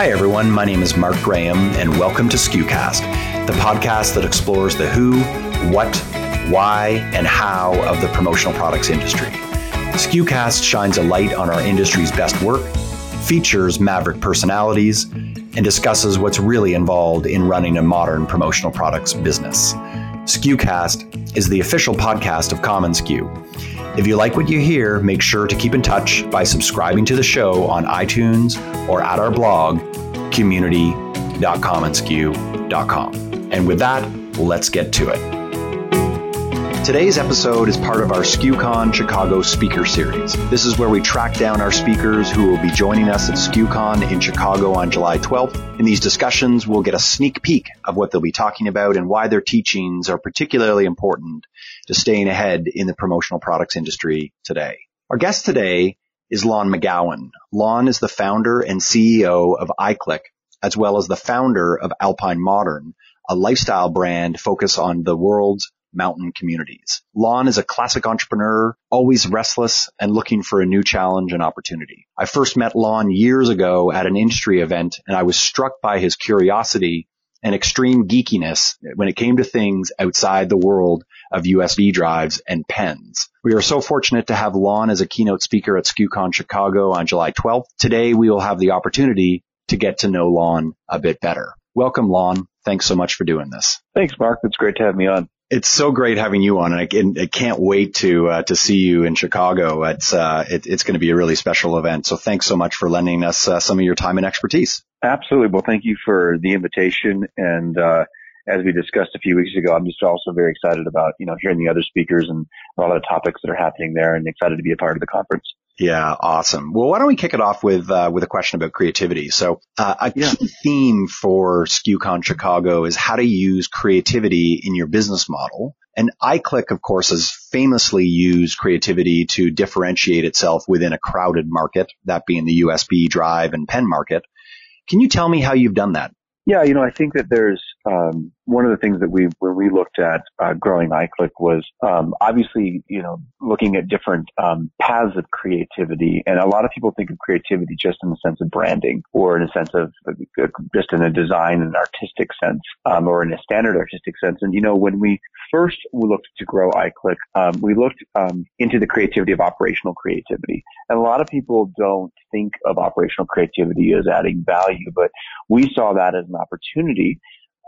Hi, everyone. My name is Mark Graham, and welcome to SKUcast, the podcast that explores the who, what, why, and how of the promotional products industry. SKUcast shines a light on our industry's best work, features maverick personalities, and discusses what's really involved in running a modern promotional products business. SKUcast is the official podcast of commonsku. If you like what you hear, make sure to keep in touch by subscribing to the show on iTunes or at our blog, community.commonsku.com. And skew.com. And with that, let's get to it. Today's episode is part of our SKUCon Chicago Speaker Series. This is where we track down our speakers who will be joining us at SKUCon in Chicago on July 12th. In these discussions, we'll get a sneak peek of what they'll be talking about and why their teachings are particularly important to staying ahead in the promotional products industry today. Our guest today is Lon McGowan. Lon is the founder and CEO of iClick, as well as the founder of Alpine Modern, a lifestyle brand focused on the world's mountain communities. Lon is a classic entrepreneur, always restless and looking for a new challenge and opportunity. I first met Lon years ago at an industry event and I was struck by his curiosity and extreme geekiness when it came to things outside the world of USB drives and pens. We are so fortunate to have Lon as a keynote speaker at SKUCon Chicago on July 12th. Today we will have the opportunity to get to know Lon a bit better. Welcome, Lon. Thanks so much for doing this. Thanks, Mark. It's great to have me on. It's so great having you on, and I, can, I can't wait to uh, to see you in Chicago. It's uh, it, it's going to be a really special event. So thanks so much for lending us uh, some of your time and expertise. Absolutely. Well, thank you for the invitation. And uh, as we discussed a few weeks ago, I'm just also very excited about you know hearing the other speakers and a lot of the topics that are happening there, and excited to be a part of the conference. Yeah, awesome. Well, why don't we kick it off with uh, with a question about creativity? So, uh, a yeah. key theme for SKUCon Chicago is how to use creativity in your business model. And iClick, of course, has famously used creativity to differentiate itself within a crowded market, that being the USB drive and pen market. Can you tell me how you've done that? Yeah, you know, I think that there's um, one of the things that we when we looked at uh, growing iClick was um, obviously you know looking at different um, paths of creativity, and a lot of people think of creativity just in the sense of branding or in a sense of uh, just in a design and artistic sense, um, or in a standard artistic sense. And you know, when we first looked to grow iClick, um, we looked um, into the creativity of operational creativity, and a lot of people don't think of operational creativity as adding value, but we saw that as an opportunity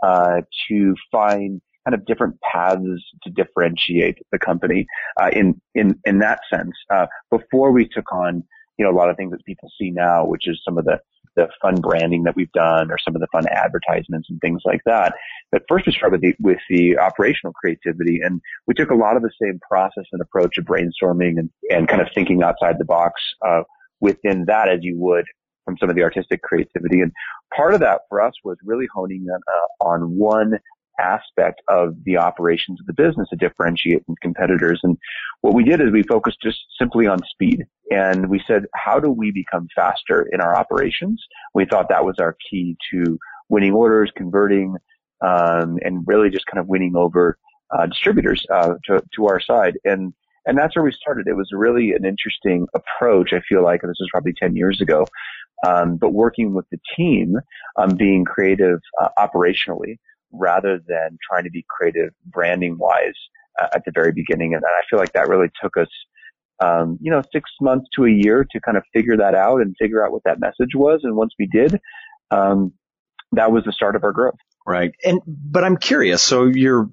uh, to find kind of different paths to differentiate the company uh, in in in that sense. Uh, before we took on you know a lot of things that people see now, which is some of the the fun branding that we've done or some of the fun advertisements and things like that. But first we started with the, with the operational creativity and we took a lot of the same process and approach of brainstorming and, and kind of thinking outside the box, uh, within that as you would from some of the artistic creativity. And part of that for us was really honing on, uh, on one aspect of the operations of the business to differentiate from competitors. And what we did is we focused just simply on speed. And we said, how do we become faster in our operations? We thought that was our key to winning orders, converting, um, and really just kind of winning over uh, distributors uh, to, to our side. And and that's where we started. It was really an interesting approach. I feel like, and this was probably 10 years ago, um, but working with the team, um, being creative uh, operationally rather than trying to be creative branding wise uh, at the very beginning. And I feel like that really took us, um, you know, six months to a year to kind of figure that out and figure out what that message was. And once we did, um, that was the start of our growth. Right. And, but I'm curious. So you're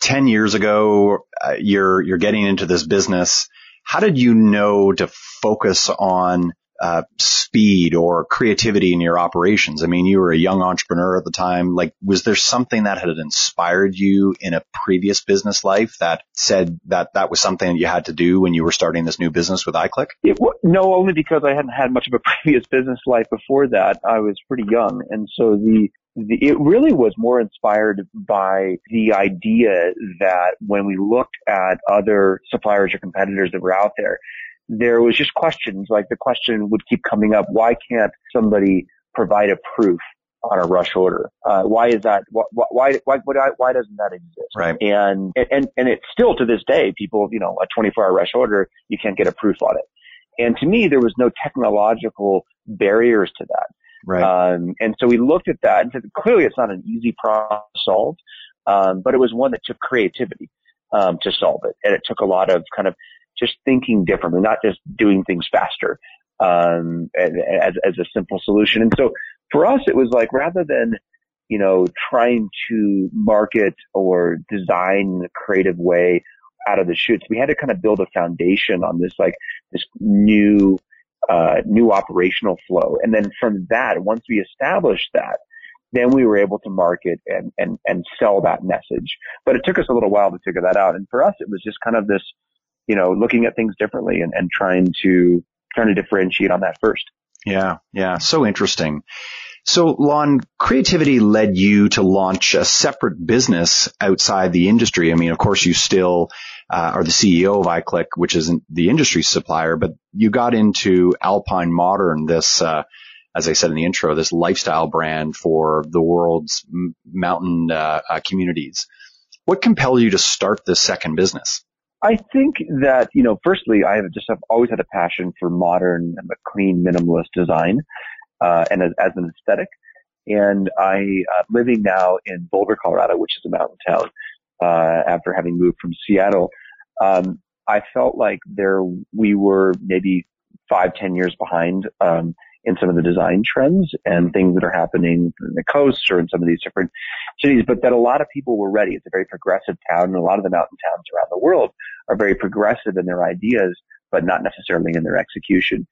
10 years ago, uh, you're, you're getting into this business. How did you know to focus on uh, speed or creativity in your operations? I mean, you were a young entrepreneur at the time. Like, was there something that had inspired you in a previous business life that said that that was something that you had to do when you were starting this new business with iClick? It, no, only because I hadn't had much of a previous business life before that. I was pretty young. And so the, the, it really was more inspired by the idea that when we looked at other suppliers or competitors that were out there, there was just questions like the question would keep coming up. Why can't somebody provide a proof on a rush order? Uh, why is that? Why, why, why, why, doesn't that exist? Right. And, and, and it's still to this day, people, you know, a 24 hour rush order, you can't get a proof on it. And to me, there was no technological barriers to that. Right. Um, and so we looked at that and said, clearly it's not an easy problem to solve, um, but it was one that took creativity um, to solve it, and it took a lot of kind of just thinking differently, not just doing things faster um, as, as a simple solution. And so for us, it was like rather than you know trying to market or design in a creative way out of the chutes, we had to kind of build a foundation on this like this new uh, new operational flow. And then from that, once we established that, then we were able to market and, and, and sell that message. But it took us a little while to figure that out. And for us, it was just kind of this, you know, looking at things differently and, and trying to, trying to differentiate on that first. Yeah. Yeah. So interesting. So Lon, creativity led you to launch a separate business outside the industry. I mean, of course, you still uh, are the CEO of iClick, which isn't the industry supplier, but you got into Alpine Modern, this, uh, as I said in the intro, this lifestyle brand for the world's m- mountain uh, uh communities. What compelled you to start this second business? I think that, you know, firstly, I have just have always had a passion for modern, clean, minimalist design uh, and as, as, an aesthetic. And I, uh, living now in Boulder, Colorado, which is a mountain town, uh, after having moved from Seattle, um, I felt like there we were maybe five, ten years behind um, in some of the design trends and things that are happening in the coast or in some of these different cities, but that a lot of people were ready. It's a very progressive town, and a lot of the mountain towns around the world are very progressive in their ideas, but not necessarily in their execution.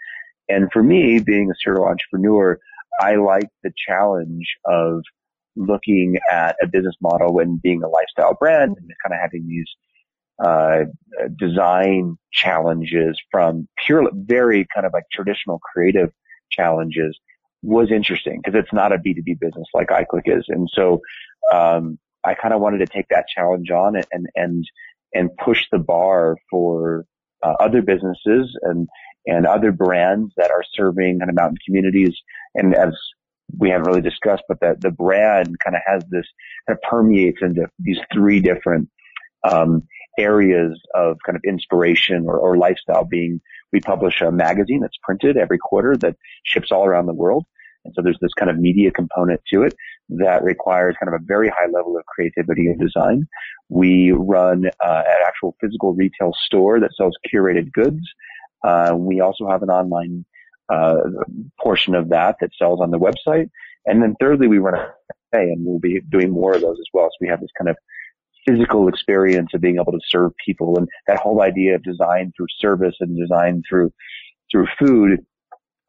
And for me, being a serial entrepreneur, I like the challenge of looking at a business model and being a lifestyle brand and kind of having these uh, design challenges from pure, very kind of like traditional creative challenges was interesting because it's not a B2B business like iClick is. And so, um, I kind of wanted to take that challenge on and, and, and push the bar for uh, other businesses and, and other brands that are serving kind of mountain communities. And as we haven't really discussed, but that the brand kind of has this kind of permeates into these three different, um, areas of kind of inspiration or, or lifestyle being we publish a magazine that's printed every quarter that ships all around the world. And so there's this kind of media component to it that requires kind of a very high level of creativity and design. We run uh, an actual physical retail store that sells curated goods. Uh, we also have an online uh, portion of that that sells on the website. And then thirdly, we run a cafe and we'll be doing more of those as well. So we have this kind of physical experience of being able to serve people and that whole idea of design through service and design through through food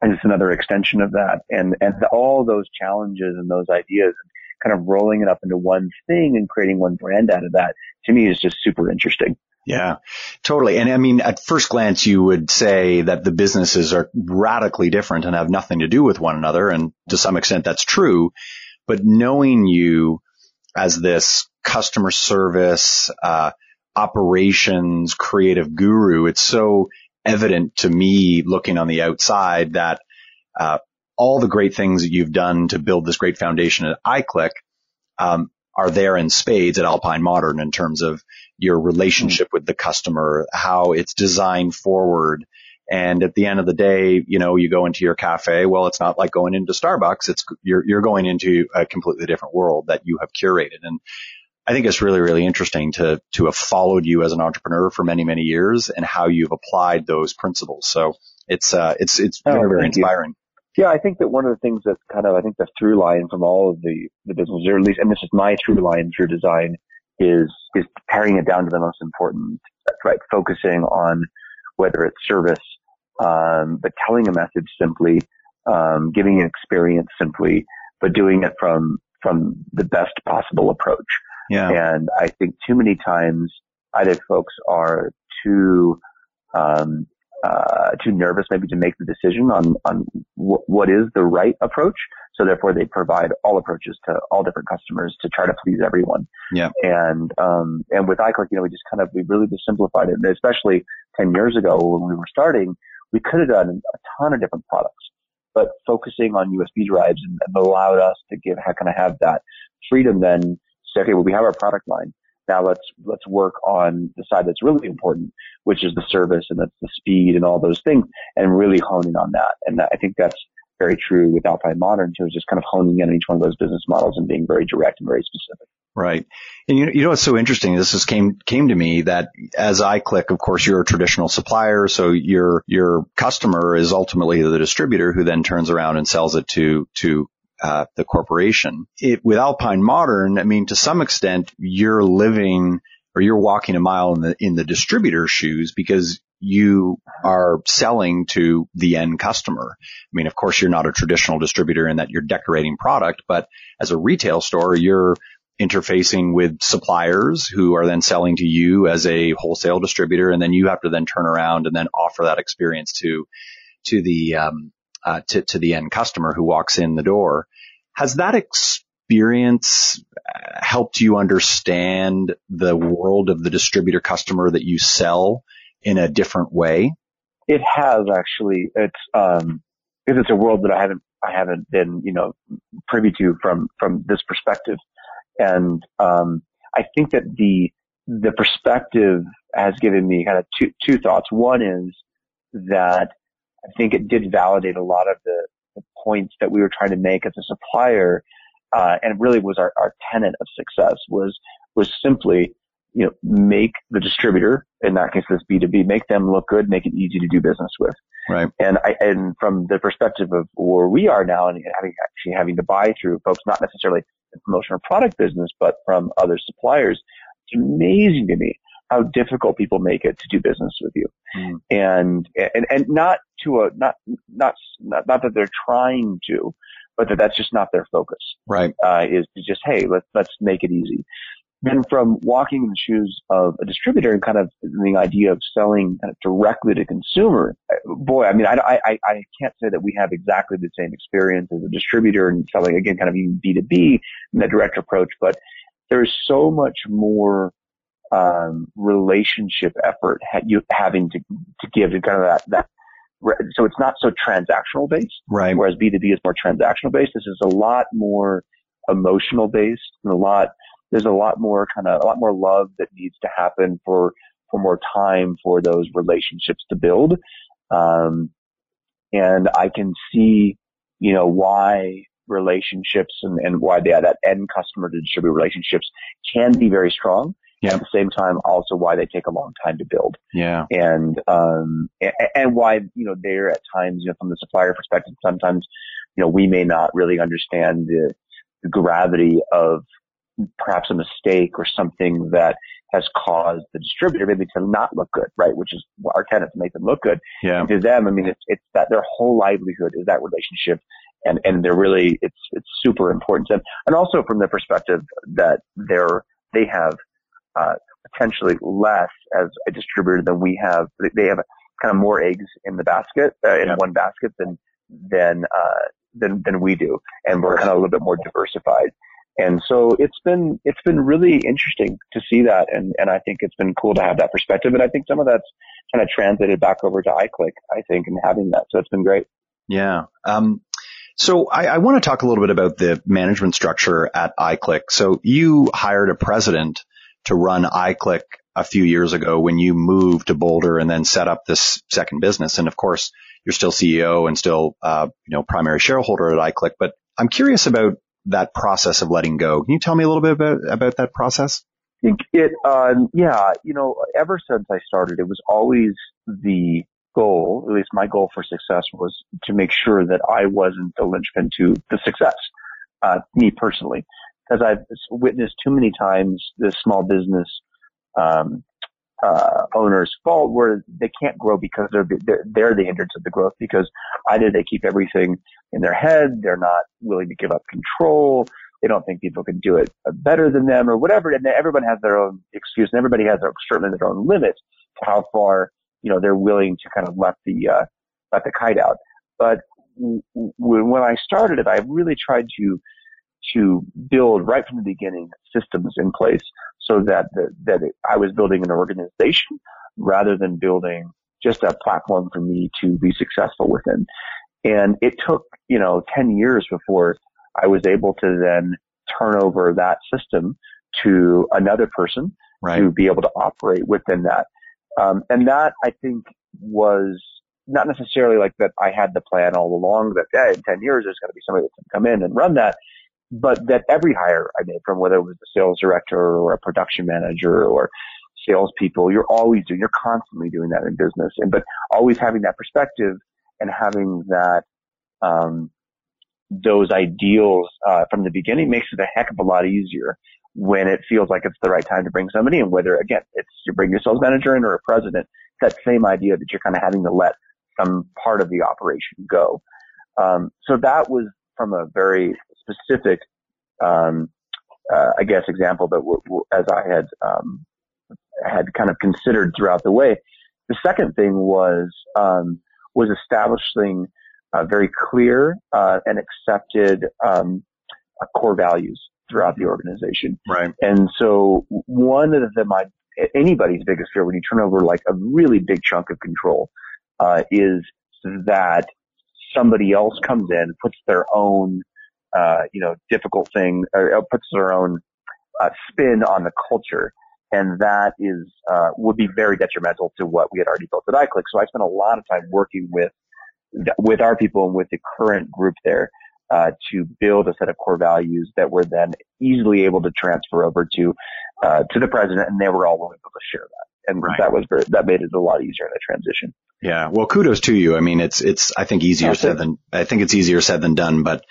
is another extension of that and and all those challenges and those ideas kind of rolling it up into one thing and creating one brand out of that to me is just super interesting yeah, totally. And I mean, at first glance, you would say that the businesses are radically different and have nothing to do with one another. And to some extent, that's true. But knowing you as this customer service, uh, operations, creative guru, it's so evident to me looking on the outside that uh, all the great things that you've done to build this great foundation at iClick um, are there in spades at Alpine Modern in terms of your relationship with the customer, how it's designed forward. And at the end of the day, you know, you go into your cafe. Well, it's not like going into Starbucks. It's, you're, you're going into a completely different world that you have curated. And I think it's really, really interesting to, to have followed you as an entrepreneur for many, many years and how you've applied those principles. So it's, uh, it's, it's oh, very, very inspiring. You. Yeah, I think that one of the things that's kind of, I think the through line from all of the, the businesses, or at least, and this is my through line through design, is, is paring it down to the most important, right? Focusing on whether it's service, um, but telling a message simply, um, giving an experience simply, but doing it from, from the best possible approach. Yeah. And I think too many times either folks are too, um, uh, too nervous maybe to make the decision on, on w- what is the right approach. So therefore they provide all approaches to all different customers to try to please everyone. Yeah. And, um, and with iClick, you know, we just kind of, we really just simplified it. And especially 10 years ago when we were starting, we could have done a ton of different products, but focusing on USB drives and, and allowed us to give, how can I have that freedom then say, okay, well, we have our product line. Now let's, let's work on the side that's really important, which is the service and that's the speed and all those things and really honing on that. And I think that's, very true with Alpine Modern too, just kind of honing in on each one of those business models and being very direct and very specific. Right. And you, you know what's so interesting? This just came came to me that as iClick, of course, you're a traditional supplier, so your your customer is ultimately the distributor who then turns around and sells it to to uh, the corporation. It, with Alpine Modern, I mean, to some extent, you're living or you're walking a mile in the in the distributor's shoes because you are selling to the end customer. I mean, of course, you're not a traditional distributor in that you're decorating product, but as a retail store, you're interfacing with suppliers who are then selling to you as a wholesale distributor, and then you have to then turn around and then offer that experience to to the um, uh, to to the end customer who walks in the door. Has that experience uh, helped you understand the world of the distributor customer that you sell in a different way? It has actually. It's um, because it's a world that I haven't I haven't been you know privy to from from this perspective. And um, I think that the the perspective has given me kind of two two thoughts. One is that I think it did validate a lot of the, the points that we were trying to make as a supplier, uh, and really was our, our tenet of success was was simply you know make the distributor in that case this B2B make them look good, make it easy to do business with. Right. And I, and from the perspective of where we are now and having actually having to buy through folks, not necessarily the promotion or product business, but from other suppliers, it's amazing to me how difficult people make it to do business with you. Mm. And, and, and not to a, not, not, not, that they're trying to, but that that's just not their focus. Right. Uh, is to just, hey, let's, let's make it easy. Then from walking in the shoes of a distributor and kind of the idea of selling kind of directly to consumer, boy, I mean, I, I, I can't say that we have exactly the same experience as a distributor and selling again, kind of even B2B in that direct approach, but there's so much more um, relationship effort ha- you having to to give and kind of that that so it's not so transactional based right whereas b2b is more transactional based this is a lot more emotional based and a lot there's a lot more kind of a lot more love that needs to happen for for more time for those relationships to build. Um, and I can see, you know, why relationships and, and why they, that end customer to distributor relationships can be very strong. Yeah. At the same time, also why they take a long time to build. Yeah. And, um, and, and why, you know, they're at times, you know, from the supplier perspective, sometimes, you know, we may not really understand the, the gravity of perhaps a mistake or something that has caused the distributor maybe to not look good, right? Which is our tenant to make them look good. Yeah. And to them, I mean, it's, it's that their whole livelihood is that relationship. And, and they're really, it's, it's super important to them. And also from the perspective that they're, they have, uh, potentially less as a distributor than we have. They have kind of more eggs in the basket, uh, in yeah. one basket than, than, uh, than, than we do. And we're kind of a little bit more diversified. And so it's been, it's been really interesting to see that. And, and I think it's been cool to have that perspective. And I think some of that's kind of translated back over to iClick, I think, and having that. So it's been great. Yeah. Um, so I, I want to talk a little bit about the management structure at iClick. So you hired a president to run iClick a few years ago when you moved to Boulder and then set up this second business. And of course, you're still CEO and still, uh, you know, primary shareholder at iClick. But I'm curious about that process of letting go. Can you tell me a little bit about, about that process? I think it, um, yeah, you know, ever since I started, it was always the goal, at least my goal for success was to make sure that I wasn't the linchpin to the success, uh, me personally, because I've witnessed too many times this small business, um, uh, owners fault where they can't grow because they're, they're, they're the hindrance of the growth because either they keep everything in their head, they're not willing to give up control, they don't think people can do it better than them or whatever, and everyone has their own excuse and everybody has their, certainly their own limits to how far, you know, they're willing to kind of let the, uh, let the kite out. But when I started it, I really tried to, to build right from the beginning systems in place so that the, that it, I was building an organization rather than building just a platform for me to be successful within. And it took, you know, 10 years before I was able to then turn over that system to another person right. to be able to operate within that. Um, and that I think was not necessarily like that I had the plan all along that hey, in 10 years there's going to be somebody that's going to come in and run that, but that every hire I made from whether it was a sales director or a production manager or salespeople, you're always doing, you're constantly doing that in business and, but always having that perspective and having that, um, those ideals, uh, from the beginning makes it a heck of a lot easier when it feels like it's the right time to bring somebody in, whether again, it's you bring your sales manager in or a president, that same idea that you're kind of having to let some part of the operation go. Um, so that was from a very specific, um, uh, I guess, example that w- w- as I had um, had kind of considered throughout the way. The second thing was um, was establishing uh, very clear uh, and accepted um, uh, core values throughout the organization. Right. And so one of the my anybody's biggest fear when you turn over like a really big chunk of control uh, is that somebody else comes in, puts their own, uh, you know, difficult thing, or puts their own uh, spin on the culture. And that is, uh, would be very detrimental to what we had already built at iClick. So I spent a lot of time working with, with our people and with the current group there, uh, to build a set of core values that were then easily able to transfer over to, uh, to the president and they were all willing to share that and right. that was very, that made it a lot easier in the transition. Yeah. Well, kudos to you. I mean, it's, it's, I think easier That's said it. than, I think it's easier said than done, but,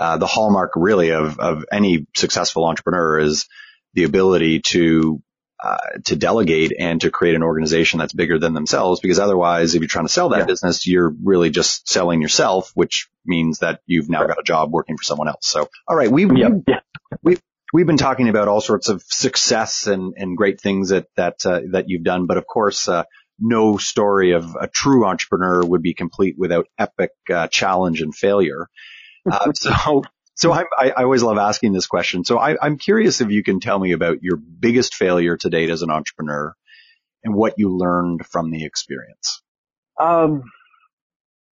uh, the hallmark really of, of any successful entrepreneur is the ability to, uh, to delegate and to create an organization that's bigger than themselves because otherwise if you're trying to sell that yeah. business you're really just selling yourself which means that you've now got a job working for someone else so all right we've yep. yeah. we we've been talking about all sorts of success and, and great things that that uh, that you've done, but of course, uh, no story of a true entrepreneur would be complete without epic uh, challenge and failure. Uh, so, so I, I, always love asking this question. So I, I'm curious if you can tell me about your biggest failure to date as an entrepreneur and what you learned from the experience. Um,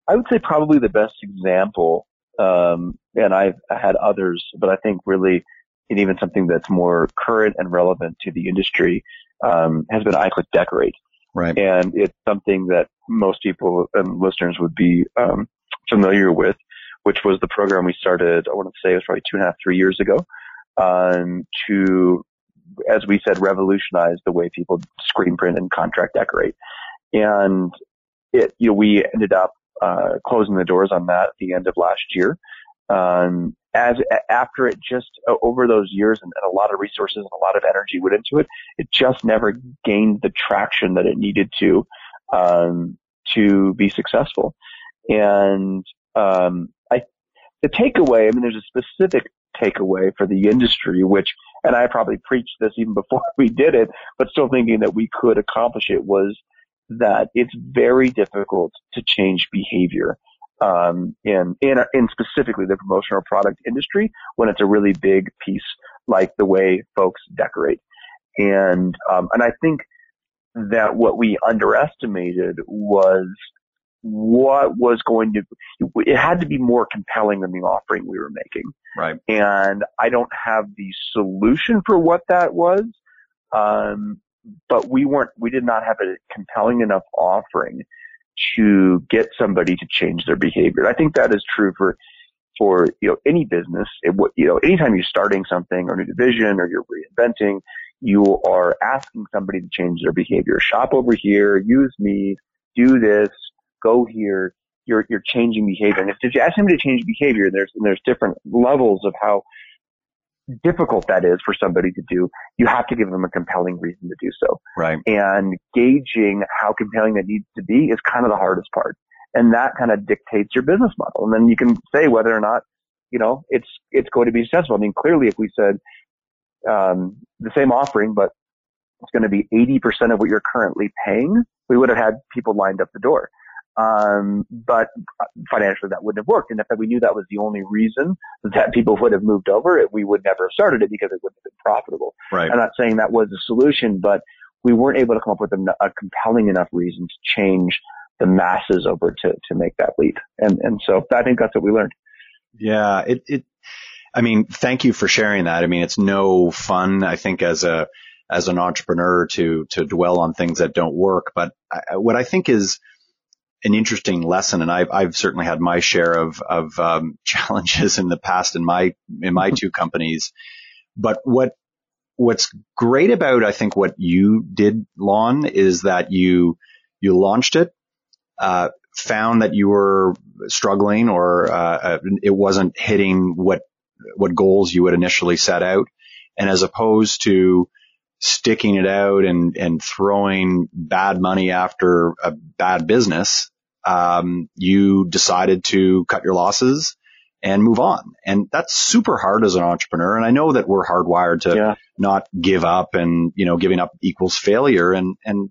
I would say probably the best example, um, and I've had others, but I think really and even something that's more current and relevant to the industry um, has been iClick Decorate. Right. And it's something that most people and listeners would be um, familiar with, which was the program we started, I want to say it was probably two and a half, three years ago, um, to, as we said, revolutionize the way people screen print and contract decorate. And it, you know, we ended up uh, closing the doors on that at the end of last year. Um, as after it just uh, over those years and, and, a lot of resources and a lot of energy went into it, it just never gained the traction that it needed to um, to be successful. And um, I, the takeaway, I mean, there's a specific takeaway for the industry, which, and I probably preached this even before we did it, but still thinking that we could accomplish it was that it's very difficult to change behavior um, in, in, in specifically the promotional product industry when it's a really big piece like the way folks decorate. And, um, and I think that what we underestimated was what was going to, it had to be more compelling than the offering we were making. Right. And I don't have the solution for what that was. Um, but we weren't, we did not have a compelling enough offering to get somebody to change their behavior. I think that is true for for you know any business. It, you know, anytime you're starting something or a new division or you're reinventing, you are asking somebody to change their behavior. Shop over here, use me, do this, go here. You're you're changing behavior, and if, if you ask somebody to change behavior, there's there's different levels of how difficult that is for somebody to do, you have to give them a compelling reason to do so. Right. And gauging how compelling that needs to be is kind of the hardest part. And that kind of dictates your business model. And then you can say whether or not, you know, it's, it's going to be successful. I mean, clearly if we said, um, the same offering, but it's going to be 80% of what you're currently paying, we would have had people lined up the door. Um, but financially that wouldn't have worked. And if we knew that was the only reason that people would have moved over, it, we would never have started it because it wouldn't have been profitable. Right. I'm not saying that was the solution, but we weren't able to come up with a, a compelling enough reason to change the masses over to, to make that leap. And, and so I think that's what we learned. Yeah. It, it, I mean, thank you for sharing that. I mean, it's no fun, I think, as a, as an entrepreneur to, to dwell on things that don't work. But I, what I think is, an interesting lesson, and I've I've certainly had my share of of um, challenges in the past in my in my two companies. But what what's great about I think what you did, Lon, is that you you launched it, uh, found that you were struggling or uh, uh, it wasn't hitting what what goals you had initially set out, and as opposed to sticking it out and and throwing bad money after a bad business, um, you decided to cut your losses and move on. And that's super hard as an entrepreneur. And I know that we're hardwired to yeah. not give up and, you know, giving up equals failure. And, and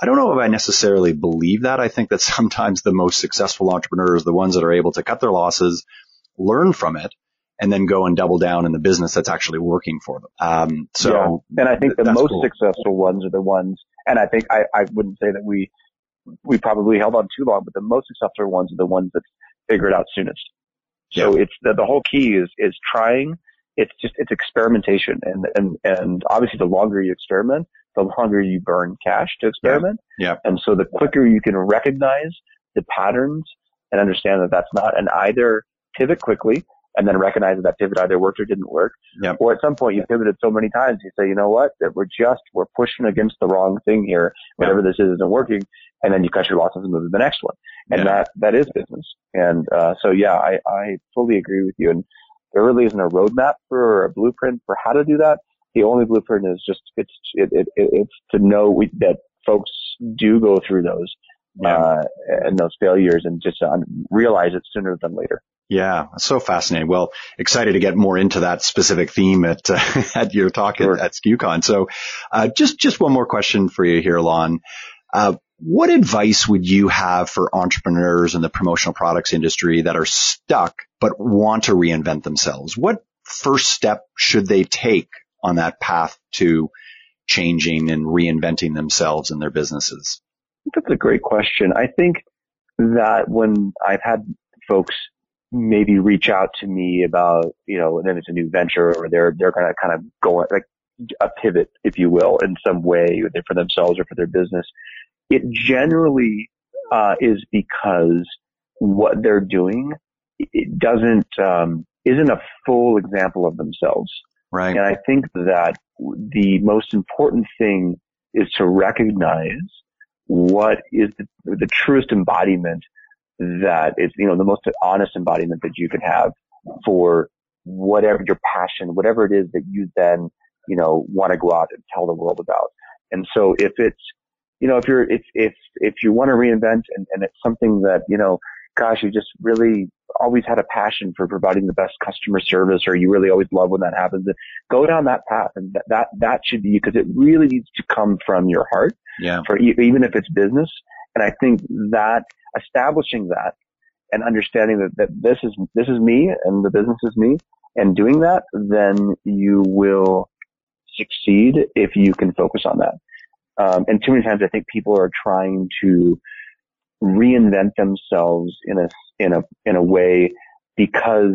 I don't know if I necessarily believe that. I think that sometimes the most successful entrepreneurs, the ones that are able to cut their losses, learn from it, and then go and double down in the business that's actually working for them. Um, so, yeah. and I think the most cool. successful ones are the ones, and I think I, I wouldn't say that we, we probably held on too long, but the most successful ones are the ones that figure it out soonest. So yeah. it's the, the whole key is, is trying. It's just, it's experimentation. And, and, and obviously the longer you experiment, the longer you burn cash to experiment. Yeah. yeah. And so the quicker you can recognize the patterns and understand that that's not and either pivot quickly and then recognize that that pivot either worked or didn't work. Yep. Or at some point you pivoted so many times, you say, you know what, that we're just, we're pushing against the wrong thing here. Whatever yep. this is isn't working. And then you cut your losses and move to the next one. And yeah. that, that is business. And, uh, so yeah, I, I fully agree with you. And there really isn't a roadmap for or a blueprint for how to do that. The only blueprint is just, it's, it, it, it's to know we, that folks do go through those, uh, and those failures and just realize it sooner than later. Yeah, so fascinating. Well, excited to get more into that specific theme at uh, at your talk sure. at, at SKUCon. So, uh, just just one more question for you here, Lon. Uh, what advice would you have for entrepreneurs in the promotional products industry that are stuck but want to reinvent themselves? What first step should they take on that path to changing and reinventing themselves and their businesses? That's a great question. I think that when I've had folks maybe reach out to me about, you know, then it's a new venture or they're, they're going to kind of go like a pivot, if you will, in some way for themselves or for their business. It generally, uh, is because what they're doing, it doesn't, um, isn't a full example of themselves. Right. And I think that the most important thing is to recognize what is the, the truest embodiment that is, you know, the most honest embodiment that you can have for whatever your passion, whatever it is that you then, you know, want to go out and tell the world about. And so if it's, you know, if you're, if, if, if you want to reinvent and, and it's something that, you know, gosh, you just really always had a passion for providing the best customer service or you really always love when that happens, go down that path and that, that, that should be because it really needs to come from your heart. Yeah. For even if it's business. And I think that establishing that and understanding that, that this is, this is me and the business is me and doing that, then you will succeed if you can focus on that. Um, and too many times I think people are trying to reinvent themselves in a, in a, in a way because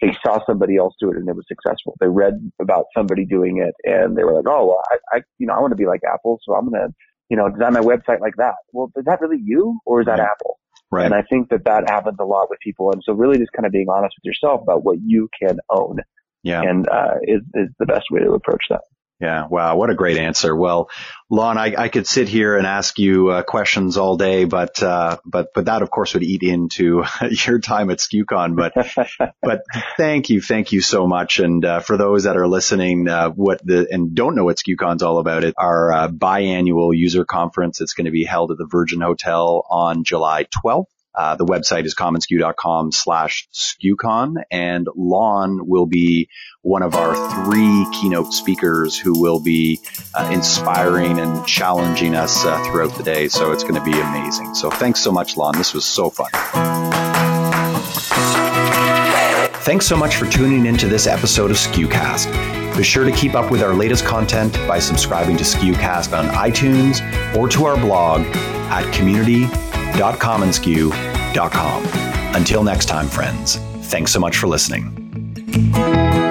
they saw somebody else do it and it was successful. They read about somebody doing it and they were like, oh, well, I, I you know, I want to be like Apple, so I'm to you know, design my website like that. Well, is that really you or is that Apple? Right. And I think that that happens a lot with people. And so really just kind of being honest with yourself about what you can own. Yeah. And, uh, is, is the best way to approach that. Yeah. Wow. What a great answer. Well, Lon, I, I could sit here and ask you uh, questions all day, but, uh, but, but that of course would eat into your time at SKUCon. But, but thank you. Thank you so much. And, uh, for those that are listening, uh, what the, and don't know what SKUCon's all about, it, our uh, biannual user conference. It's going to be held at the Virgin Hotel on July 12th. Uh, the website is commonsku.com slash SKUCon and Lon will be one of our three keynote speakers who will be uh, inspiring and challenging us uh, throughout the day. So it's going to be amazing. So thanks so much, Lon. This was so fun. Thanks so much for tuning into this episode of SKUcast. Be sure to keep up with our latest content by subscribing to SKUcast on iTunes or to our blog at community.commonsku.com. Until next time, friends, thanks so much for listening.